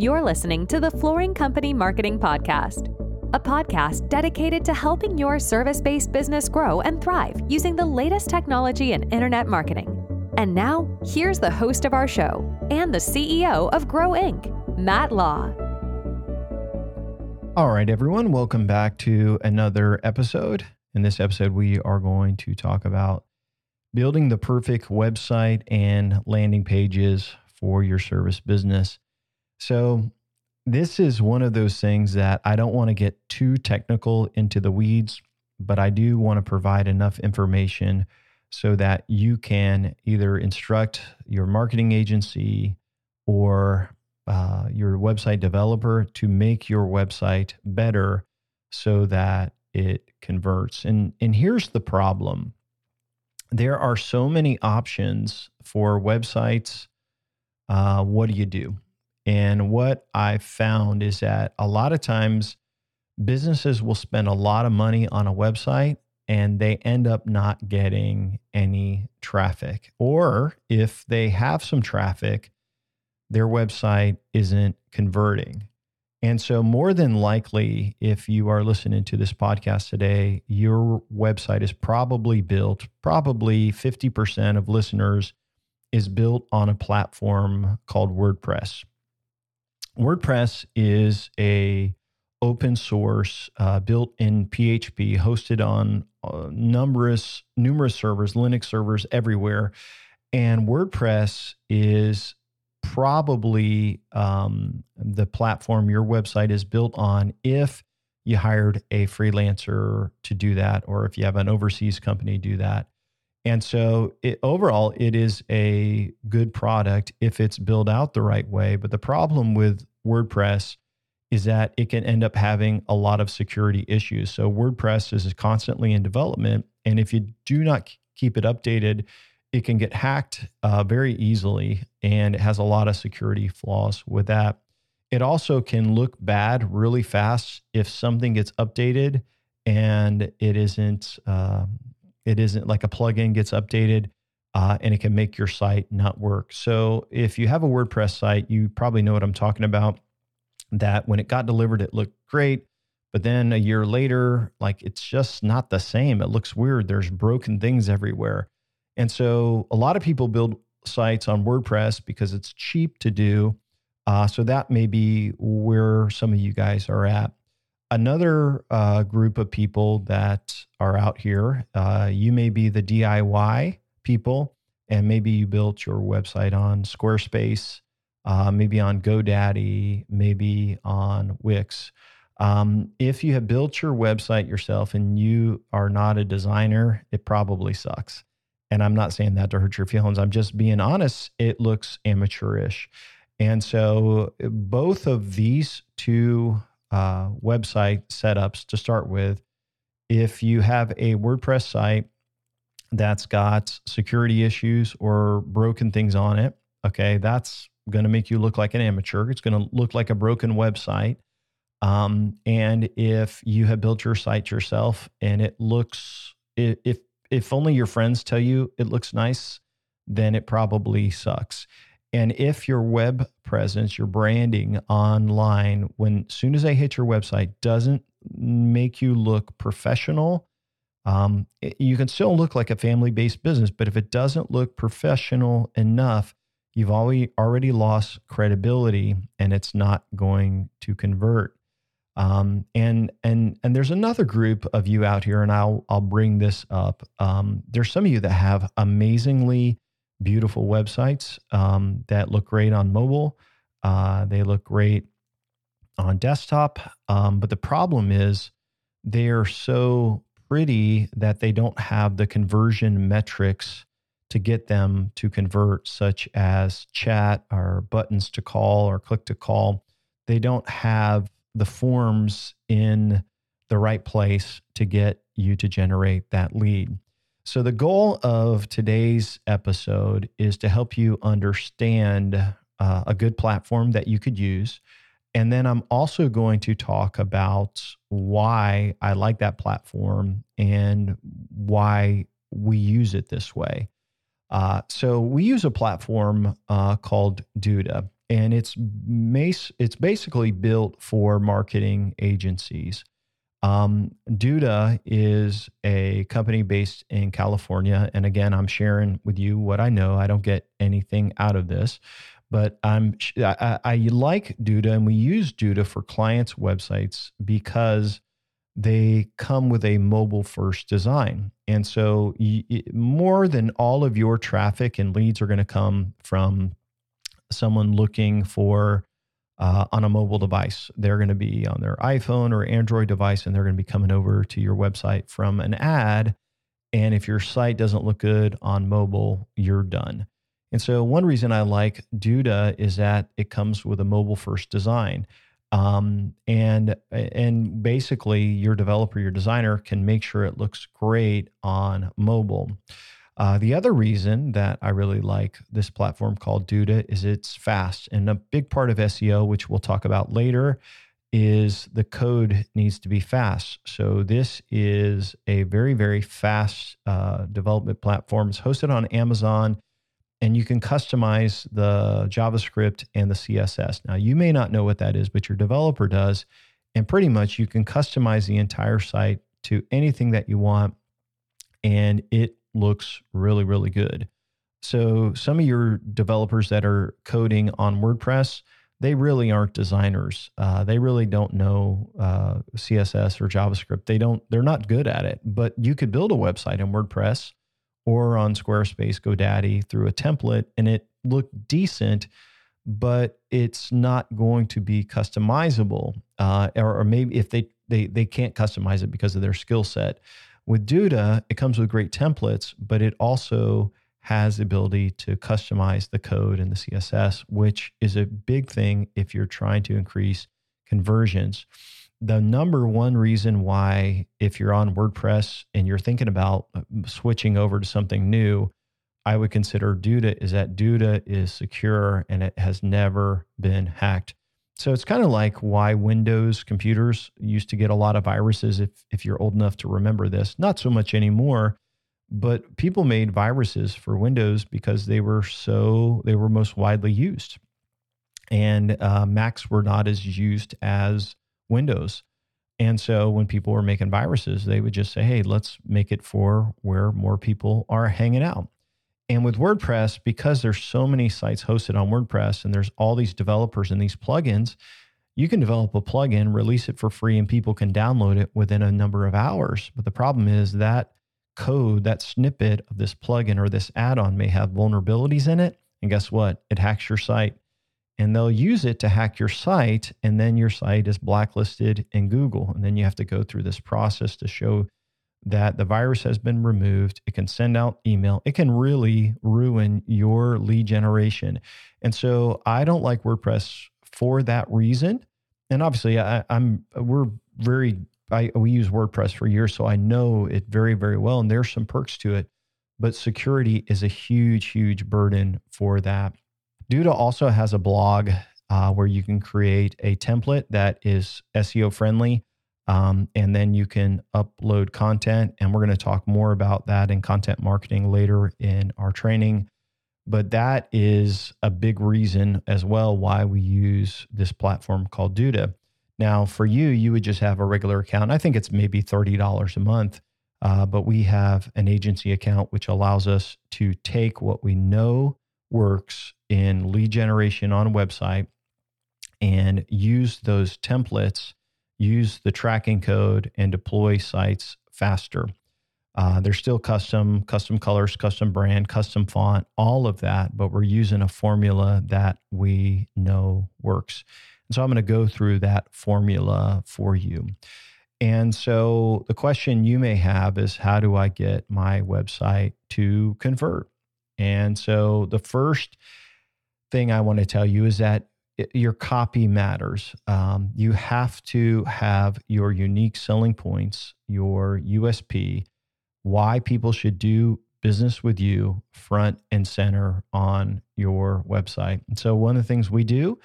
You're listening to the Flooring Company Marketing Podcast, a podcast dedicated to helping your service based business grow and thrive using the latest technology in internet marketing. And now, here's the host of our show and the CEO of Grow Inc., Matt Law. All right, everyone, welcome back to another episode. In this episode, we are going to talk about building the perfect website and landing pages for your service business. So, this is one of those things that I don't want to get too technical into the weeds, but I do want to provide enough information so that you can either instruct your marketing agency or uh, your website developer to make your website better so that it converts. And, and here's the problem there are so many options for websites. Uh, what do you do? And what I found is that a lot of times businesses will spend a lot of money on a website and they end up not getting any traffic. Or if they have some traffic, their website isn't converting. And so, more than likely, if you are listening to this podcast today, your website is probably built, probably 50% of listeners is built on a platform called WordPress. WordPress is a open source uh, built in PHP, hosted on uh, numerous numerous servers, Linux servers everywhere, and WordPress is probably um, the platform your website is built on if you hired a freelancer to do that or if you have an overseas company do that. And so it, overall, it is a good product if it's built out the right way. But the problem with WordPress is that it can end up having a lot of security issues. So WordPress is constantly in development. And if you do not keep it updated, it can get hacked uh, very easily and it has a lot of security flaws with that. It also can look bad really fast if something gets updated and it isn't uh, it isn't like a plugin gets updated uh, and it can make your site not work. So if you have a WordPress site, you probably know what I'm talking about. That when it got delivered, it looked great. But then a year later, like it's just not the same. It looks weird. There's broken things everywhere. And so a lot of people build sites on WordPress because it's cheap to do. Uh, so that may be where some of you guys are at. Another uh, group of people that are out here, uh, you may be the DIY people, and maybe you built your website on Squarespace, uh, maybe on GoDaddy, maybe on Wix. Um, if you have built your website yourself and you are not a designer, it probably sucks. And I'm not saying that to hurt your feelings. I'm just being honest. It looks amateurish. And so both of these two uh, website setups to start with, if you have a WordPress site that's got security issues or broken things on it, okay, that's going to make you look like an amateur. It's going to look like a broken website. Um, and if you have built your site yourself and it looks, if if only your friends tell you it looks nice, then it probably sucks. And if your web presence, your branding online, when soon as they hit your website, doesn't make you look professional, um, it, you can still look like a family based business. But if it doesn't look professional enough, you've already already lost credibility, and it's not going to convert. Um, and and and there's another group of you out here, and I'll I'll bring this up. Um, there's some of you that have amazingly beautiful websites um, that look great on mobile. Uh, they look great on desktop, um, but the problem is they are so pretty that they don't have the conversion metrics to get them to convert, such as chat or buttons to call or click to call. They don't have the forms in the right place to get you to generate that lead. So, the goal of today's episode is to help you understand uh, a good platform that you could use. And then I'm also going to talk about why I like that platform and why we use it this way. Uh, so, we use a platform uh, called Duda. and it's mace, it's basically built for marketing agencies. Um, Duda is a company based in California, and again, I'm sharing with you what I know. I don't get anything out of this, but I'm I, I like Duda, and we use Duda for clients' websites because they come with a mobile first design. And so, more than all of your traffic and leads are going to come from someone looking for uh, on a mobile device. They're going to be on their iPhone or Android device, and they're going to be coming over to your website from an ad. And if your site doesn't look good on mobile, you're done. And so, one reason I like Duda is that it comes with a mobile first design. Um, and and basically, your developer, your designer can make sure it looks great on mobile. Uh, the other reason that I really like this platform called Duda is it's fast, and a big part of SEO, which we'll talk about later, is the code needs to be fast. So this is a very very fast uh, development platform. It's hosted on Amazon and you can customize the JavaScript and the CSS. Now, you may not know what that is, but your developer does. And pretty much you can customize the entire site to anything that you want, and it looks really, really good. So, some of your developers that are coding on WordPress, they really aren't designers. Uh, they really don't know uh, CSS or JavaScript. They don't. They're not good at it. But you could build a website in WordPress or on Squarespace, GoDaddy through a template and it looked decent, but it's not going to be customizable. Uh, or, or, maybe if they, they, they can't customize it because of their skill set. With Duda, it comes with great templates, but it also has the ability to customize the code and the CSS, which is a big thing if you're trying to increase conversions the number one reason why, if you're on WordPress and you're thinking about uh, switching over to something new, I would consider Duda is that Duda is secure and it has never been hacked. So it's kind of like why Windows computers used to get a lot of viruses if if you're old enough to remember this. Not so much anymore, but people made viruses for Windows because they were so they were most widely used. And uh, Macs were not as used as Windows. And so when people were making viruses, they would just say, hey, let's make it for where more people are hanging out. And with WordPress, because there's so many sites hosted on WordPress and there's all these developers and these plugins, you can develop a plugin, release it for free, and people can download it within a number of hours. But the problem is that code, that snippet of this plugin or this add on may have vulnerabilities in it. And guess what? It hacks your site and they'll use it to hack your site and then your site is blacklisted in google and then you have to go through this process to show that the virus has been removed it can send out email it can really ruin your lead generation. And so i don't like wordpress for that reason. And obviously I, i'm we're very I, we use wordpress for years so i know it very very well and there's some perks to it. But security is a huge huge burden for that. Duda also has a blog uh, where you can create a template that is SEO friendly. Um, and then you can upload content. And we're going to talk more about that in content marketing later in our training. But that is a big reason as well why we use this platform called Duda. Now, for you, you would just have a regular account. I think it's maybe $30 a month. Uh, but we have an agency account, which allows us to take what we know works in lead generation on a website and use those templates, use the tracking code, and deploy sites faster. Uh, they're still custom, custom colors, custom brand, custom font, all of that, but we're using a formula that we know works. And so I'm going to go through that formula for you. And so the question you may have is how do I get my website to convert? And so the first thing I want to tell you is that your copy matters. Um, you have to have your unique selling points, your USP, why people should do business with you front and center on your website. And so, one of the things we do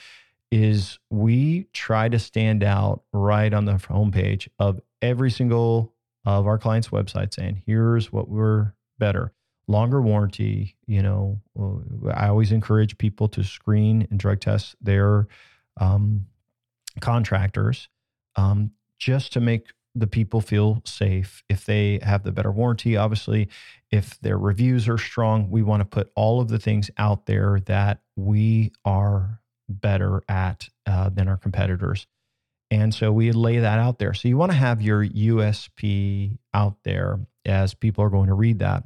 is we try to stand out right on the homepage of every single of our clients' websites saying, here's what we're better longer warranty. You know, uh, I always encourage people to screen and drug test their um, contractors um, just to make the people feel safe. If they have the better warranty, obviously, if their reviews are strong, we want to put all of the things out there that we are better at uh, than our competitors. And so we lay that out there. So you want to have your USP out there as people are going to read that.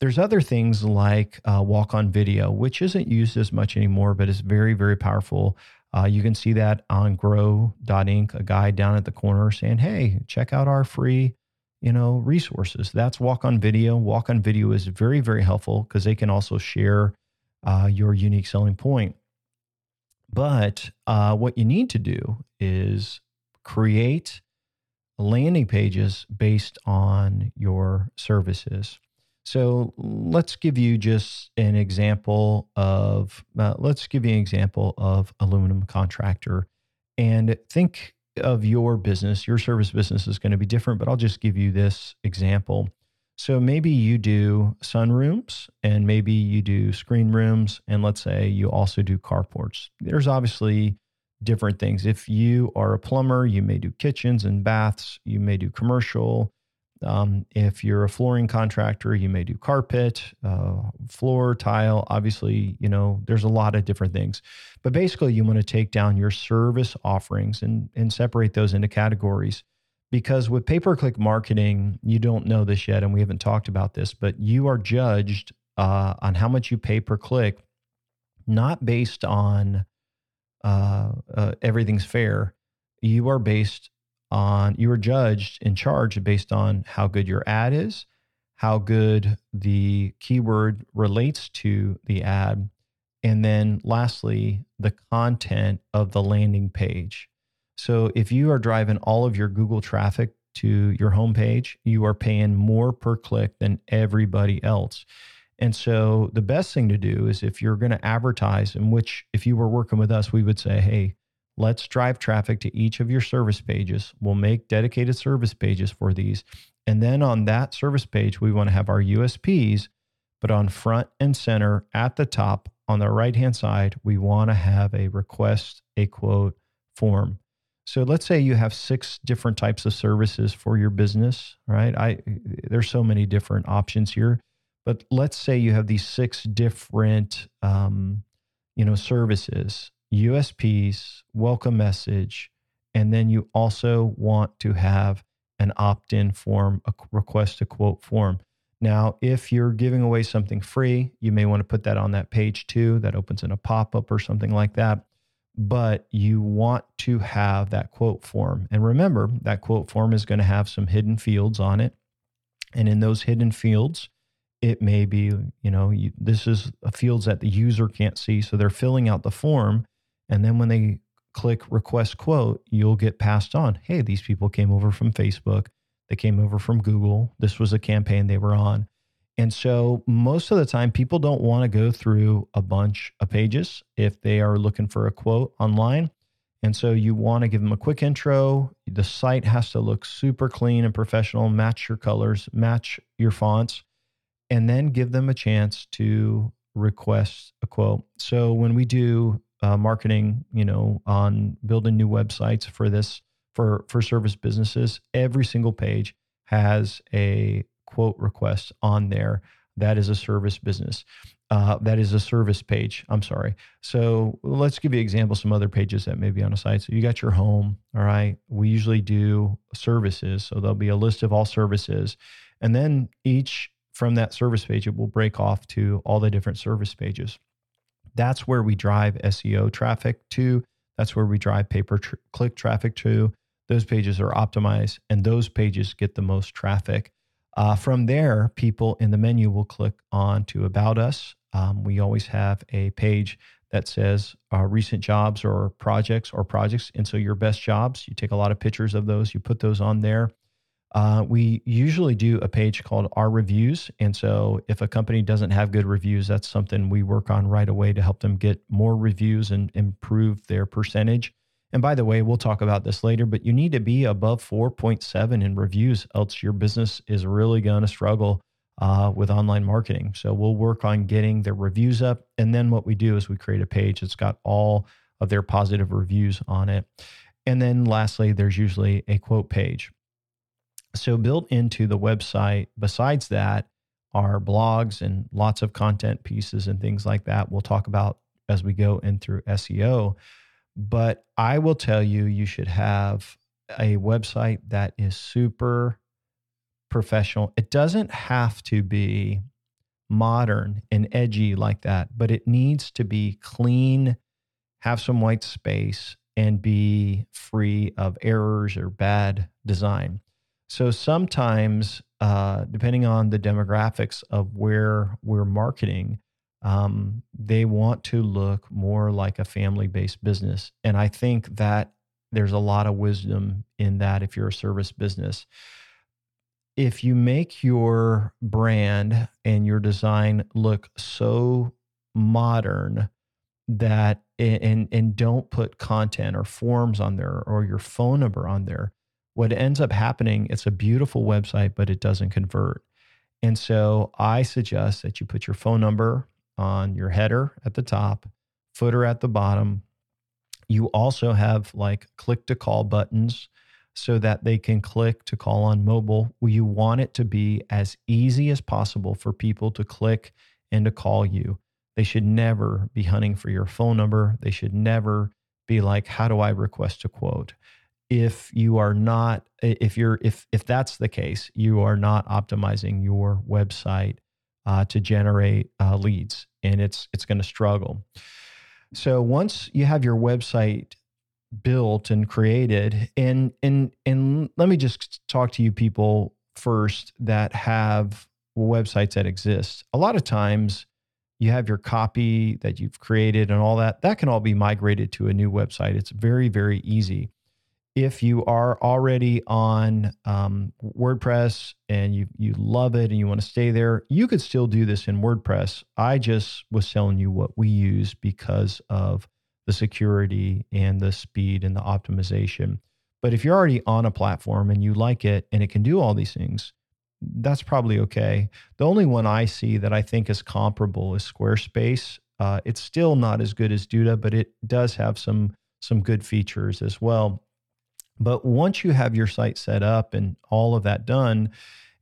There's other things like uh, walk on video, which isn't used as much anymore, but is very, very powerful. Uh, you can see that on grow.inc, a guy down at the corner saying, Hey, check out our free, you know, resources. That's walk on video. Walk on video is very, very helpful because they can also share uh, your unique selling point. But uh, what you need to do is create landing pages based on your services. So let's give you just an example of, uh, let's give you an example of aluminum contractor and think of your business. Your service business is going to be different, but I'll just give you this example. So maybe you do sunrooms and maybe you do screen rooms. And let's say you also do carports. There's obviously different things. If you are a plumber, you may do kitchens and baths, you may do commercial. Um, if you're a flooring contractor, you may do carpet, uh, floor, tile. Obviously, you know, there's a lot of different things. But basically, you want to take down your service offerings and, and separate those into categories because with pay per click marketing, you don't know this yet, and we haven't talked about this, but you are judged uh, on how much you pay per click, not based on uh, uh, everything's fair. You are based on, you are judged and charged based on how good your ad is, how good the keyword relates to the ad, and then lastly, the content of the landing page. So if you are driving all of your Google traffic to your homepage, you are paying more per click than everybody else. And so the best thing to do is if you're going to advertise, in which if you were working with us, we would say, hey, let's drive traffic to each of your service pages. We'll make dedicated service pages for these. And then on that service page, we want to have our USPs, but on front and center at the top on the right hand side, we want to have a request a quote form. So let's say you have six different types of services for your business, right? I there's so many different options here, but let's say you have these six different, um, you know, services, USPs, welcome message, and then you also want to have an opt-in form, a request a quote form. Now, if you're giving away something free, you may want to put that on that page too. That opens in a pop-up or something like that but you want to have that quote form. And remember, that quote form is going to have some hidden fields on it. And in those hidden fields, it may be, you know, you, this is fields that the user can't see. So they're filling out the form. And then when they click request quote, you'll get passed on. Hey, these people came over from Facebook. They came over from Google. This was a campaign they were on. And so most of the time, people don't want to go through a bunch of pages if they are looking for a quote online. And so you want to give them a quick intro. The site has to look super clean and professional, match your colors, match your fonts, and then give them a chance to request a quote. So when we do uh, marketing, you know, on building new websites for this for for service businesses, every single page has a quote request on there. That is a service business. Uh, that is a service page. I'm sorry. So let's give you example. Some other pages that may be on a site. So you got your home. All right. We usually do services. So there'll be a list of all services. And then each from that service page, it will break off to all the different service pages. That's where we drive SEO traffic to. That's where we drive pay per tr- click traffic to. Those pages are optimized and those pages get the most traffic. Uh, from there, people in the menu will click on to About Us. Um, we always have a page that says uh, recent jobs or projects or projects. And so your best jobs, you take a lot of pictures of those, you put those on there. Uh, we usually do a page called Our Reviews. And so if a company doesn't have good reviews, that's something we work on right away to help them get more reviews and improve their percentage. And by the way, we'll talk about this later, but you need to be above 4.7 in reviews, else your business is really going to struggle. uh, with online marketing. So we'll work on getting their reviews up. And then what we do is we create a page that's got all of their positive reviews on it. And then lastly, there's usually a quote page. So built into the website, besides that, are blogs and lots of content pieces and things like that. We'll talk about as we go in through SEO. But I will tell you, you should have a website that is super professional. It doesn't have to be modern and edgy like that, but it needs to be clean, have some white space, and be free of errors or bad design. So sometimes, uh, depending on the demographics of where we're marketing, um, they want to look more like a family based business. And I think that there's a lot of wisdom in that if you're a service business. If you make your brand and your design look so modern that and and don't put content or forms on there or your phone number on there what ends up happening it's a beautiful website but it doesn't convert and so i suggest that you put your phone number on your header at the top, footer at the bottom. You also have like click to call buttons so that they can click to call on mobile. You want it to be as easy as possible for people to click and to call you. They should never be hunting for your phone number. They should never be like, how do I request a quote? If you are not, if you're, if, if that's the case, you are not optimizing your website uh, to generate uh, leads, and it's it's going to struggle. So once you have your website built and created, and and and let me just talk to you people first that have websites that exist. A lot of times you have your copy that you've created and all that that can all be migrated to a new website it's very very easy if you are already on um, WordPress and you you love it and you want to stay there, you could still do this in WordPress. I just was telling you what we use because of the security and the speed and the optimization. But if you're already on a platform and you like it and it can do all these things, that's probably okay. The only one I see that I think is comparable is Squarespace. Uh, it's still not as good as Duda, but it does have some some good features as well. But once you have your site set up and all of that done,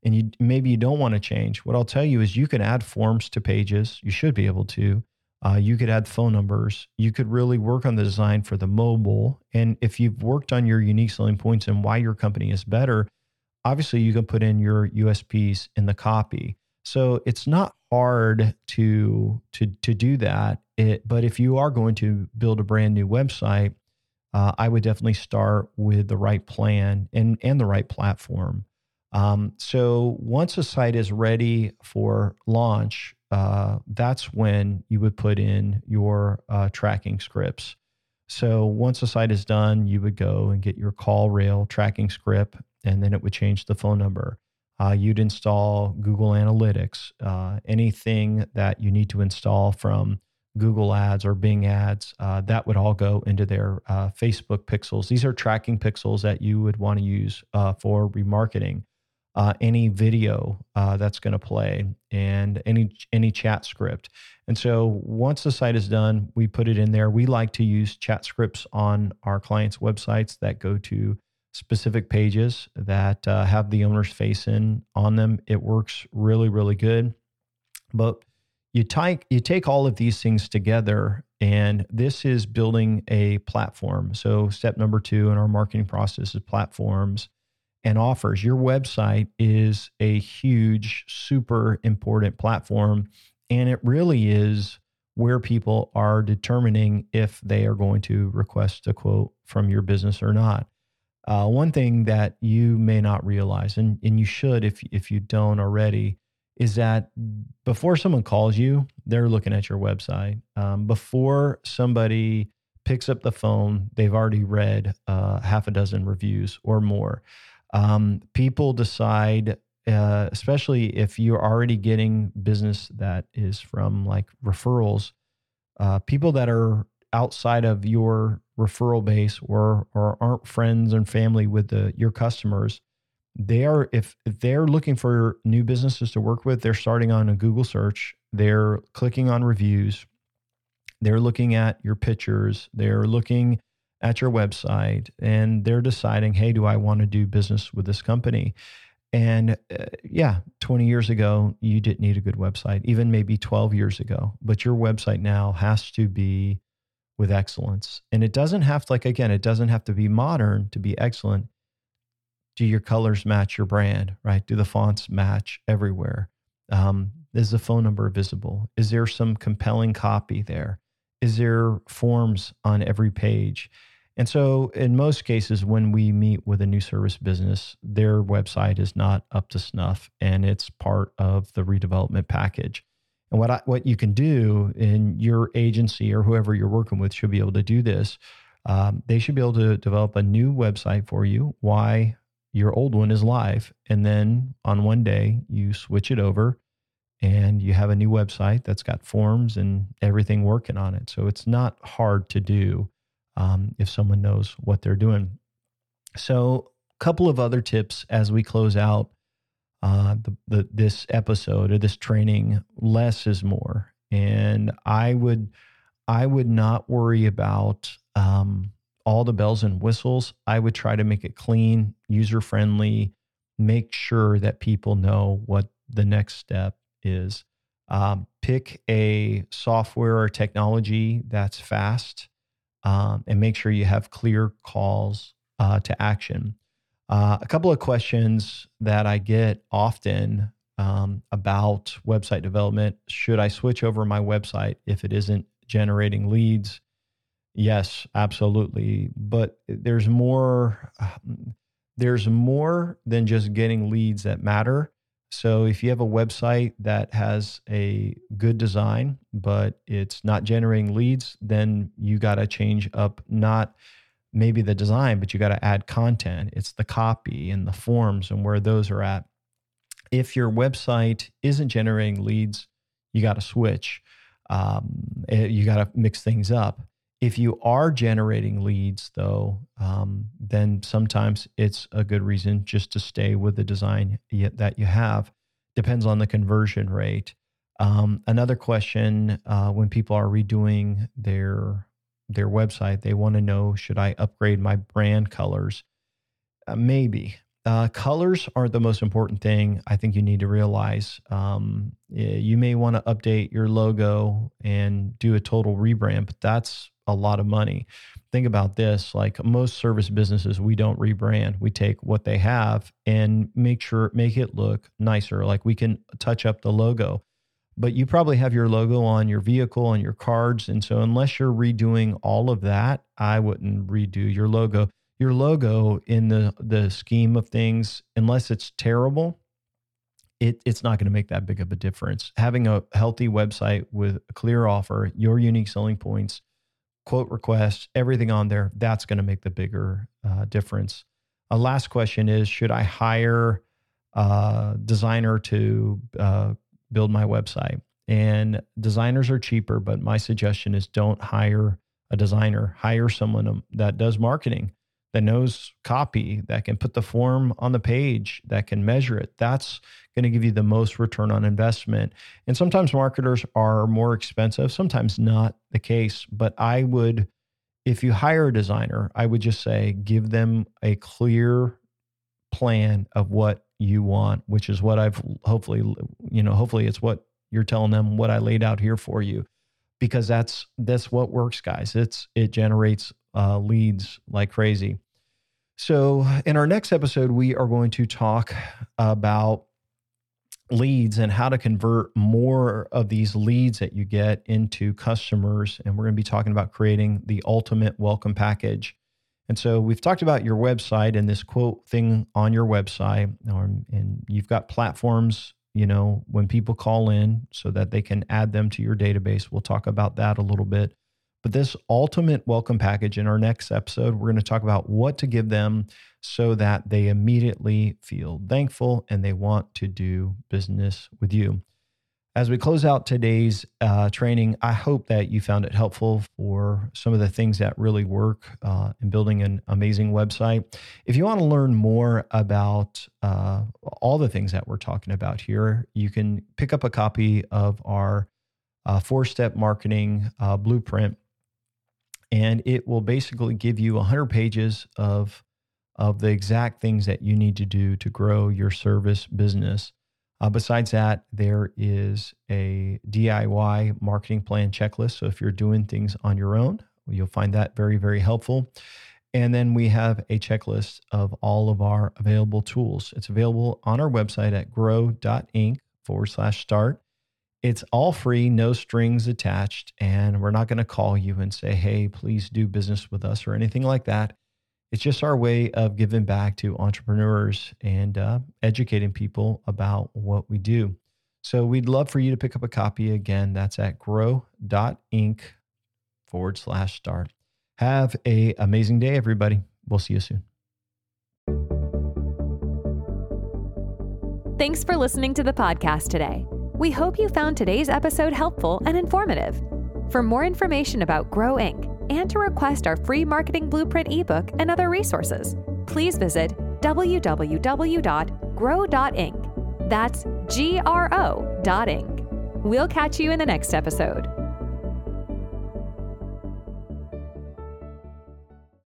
and you maybe you don't want to change, what I'll tell you is you can add forms to pages. You should be able to. Uh, you could add phone numbers. You could really work on the design for the mobile. And if you've worked on your unique selling points and why your company is better, obviously you can put in your USPs in the copy. So it's not hard to to to do that. It, but if you are going to build a brand new website, uh, I would definitely start with the right plan and, and the right platform. Um, so once a site is ready for launch, uh, that's when you would put in your uh, tracking scripts. So once a site is done, you would go and get your CallRail tracking script, and then it would change the phone number. Uh, you'd install Google Analytics, uh, anything that you need to install from Google ads or Bing ads, uh, that would all go into their uh, Facebook pixels. These are tracking pixels that you would want to use uh, for remarketing. Uh, any video uh, that's going to play and any any chat script. And so once the site is done, we put it in there. We like to use chat scripts on our clients' websites that go to specific pages that uh, have the owner's face in on them. It works really really good. But you take you take all of these things together and this is building a platform. So step number two in our marketing process is platforms and offers. Your website is a huge super important platform and it really is where people are determining if they are going to request a quote from your business or not. Uh, one thing that you may not realize and, and you should if, if you don't already is that before someone calls you, they're looking at your website. Um, before somebody picks up the phone, they've already read uh, half a dozen reviews or more. Um, people decide, uh, especially if you're already getting business that is from like referrals, uh, people that are outside of your referral base or or aren't friends and family with the your customers they are if, if they're looking for new businesses to work with, they're starting on a Google search, they're clicking on reviews, they're looking at your pictures, they're looking at your website, and they're deciding, hey, do I want to do business with this company? And uh, yeah, 20 years ago, you didn't need a good website, even maybe 12 years ago. But your website now has to be with excellence. And it doesn't have to, like, again, it doesn't have to be modern to be excellent. Do your colors match your brand, right? Do the fonts match everywhere? Um, is the phone number visible? Is there some compelling copy there? Is there forms on every page? And so, in most cases, when we meet with a new service business, their website is not up to snuff and it's part of the redevelopment package. And what, I, what you can do in your agency or whoever you're working with should be able to do this. Um, they should be able to develop a new website for you, why your old one is live. And then on one day, you switch it over and you have a new website that's got forms and everything working on it. So it's not hard to do um, if someone knows what they're doing. So, a couple of other tips as we close out uh, the, the, this episode or this training. Less is more, and I would I would not worry about um, all the bells and whistles. I would try to make it clean, user friendly, make sure that people know what the next step is. Um, pick a software or technology that's fast um, and make sure you have clear calls uh, to action. Uh, a couple of questions that I get often um, about website development should I switch over my website if it isn't generating leads? Yes, absolutely. But there's more. There's more than just getting leads that matter. So if you have a website that has a good design, but it's not generating leads, then you got to change up not maybe the design, but you got to add content. It's the copy and the forms and where those are at. If your website isn't generating leads, you got to switch. Um, eh, you got to mix things up. If you are generating leads, though, um, then sometimes it's a good reason just to stay with the design that you have. Depends on the conversion rate. Um, another question uh, when people are redoing their their website, they want to know should I upgrade my brand colors? Uh, maybe. Uh, colors aren't the most important thing. I think you need to realize um, you may want to update your logo and do a total rebrand, but that's a lot of money. Think about this like most service businesses, we don't rebrand. We take what they have and make sure, make it look nicer. Like we can touch up the logo, but you probably have your logo on your vehicle and your cards. And so, unless you're redoing all of that, I wouldn't redo your logo. Your logo in the, the scheme of things, unless it's terrible, it, it's not going to make that big of a difference. Having a healthy website with a clear offer, your unique selling points, quote requests, everything on there, that's going to make the bigger uh, difference. A last question is Should I hire a designer to uh, build my website? And designers are cheaper, but my suggestion is don't hire a designer, hire someone um, that does marketing, that knows copy, that can put the form on the page, that can measure it. That's going to give you the most return on investment. And sometimes marketers are more expensive, sometimes not the case. But I would, if you hire a designer, I would just say give them a clear plan of what you want, which is what I've hopefully, you know, hopefully it's what you're telling them what I laid out here for you because that's that's what works guys it's it generates uh, leads like crazy so in our next episode we are going to talk about leads and how to convert more of these leads that you get into customers. And we're going to be talking about creating the ultimate welcome package. And so we've talked about your website and this quote thing on your website. Um, and you've got platforms, you know, when people call in so that they can add them to your database. We'll talk about that a little bit. But this ultimate welcome package in our next episode, we're going to talk about what to give them so that they immediately feel thankful and they want to do business with you. As we close out today's uh, training, I hope that you found it helpful for some of the things that really work uh, in building an amazing website. If you want to learn more about uh, all the things that we're talking about here, you can pick up a copy of our uh, four step marketing uh, blueprint, and it will basically give you 100 pages of, of the exact things that you need to do to grow your service business. Uh, besides that, there is a DIY marketing plan checklist. So if you're doing things on your own, you'll find that very, very helpful. And then we have a checklist of all of our available tools. It's available on our website at grow.inc forward slash start. It's all free, no strings attached. And we're not going to call you and say, hey, please do business with us or anything like that it's just our way of giving back to entrepreneurs and uh, educating people about what we do. So we'd love for you to pick up a copy again. That's at grow.inc forward slash start. Have a amazing day, everybody. We'll see you soon. Thanks for listening to the podcast today. We hope you found today's episode helpful and informative. For more information about Grow Inc., and to request our free marketing blueprint ebook and other resources, please visit www.grow.inc. That's G R O.inc. We'll catch you in the next episode.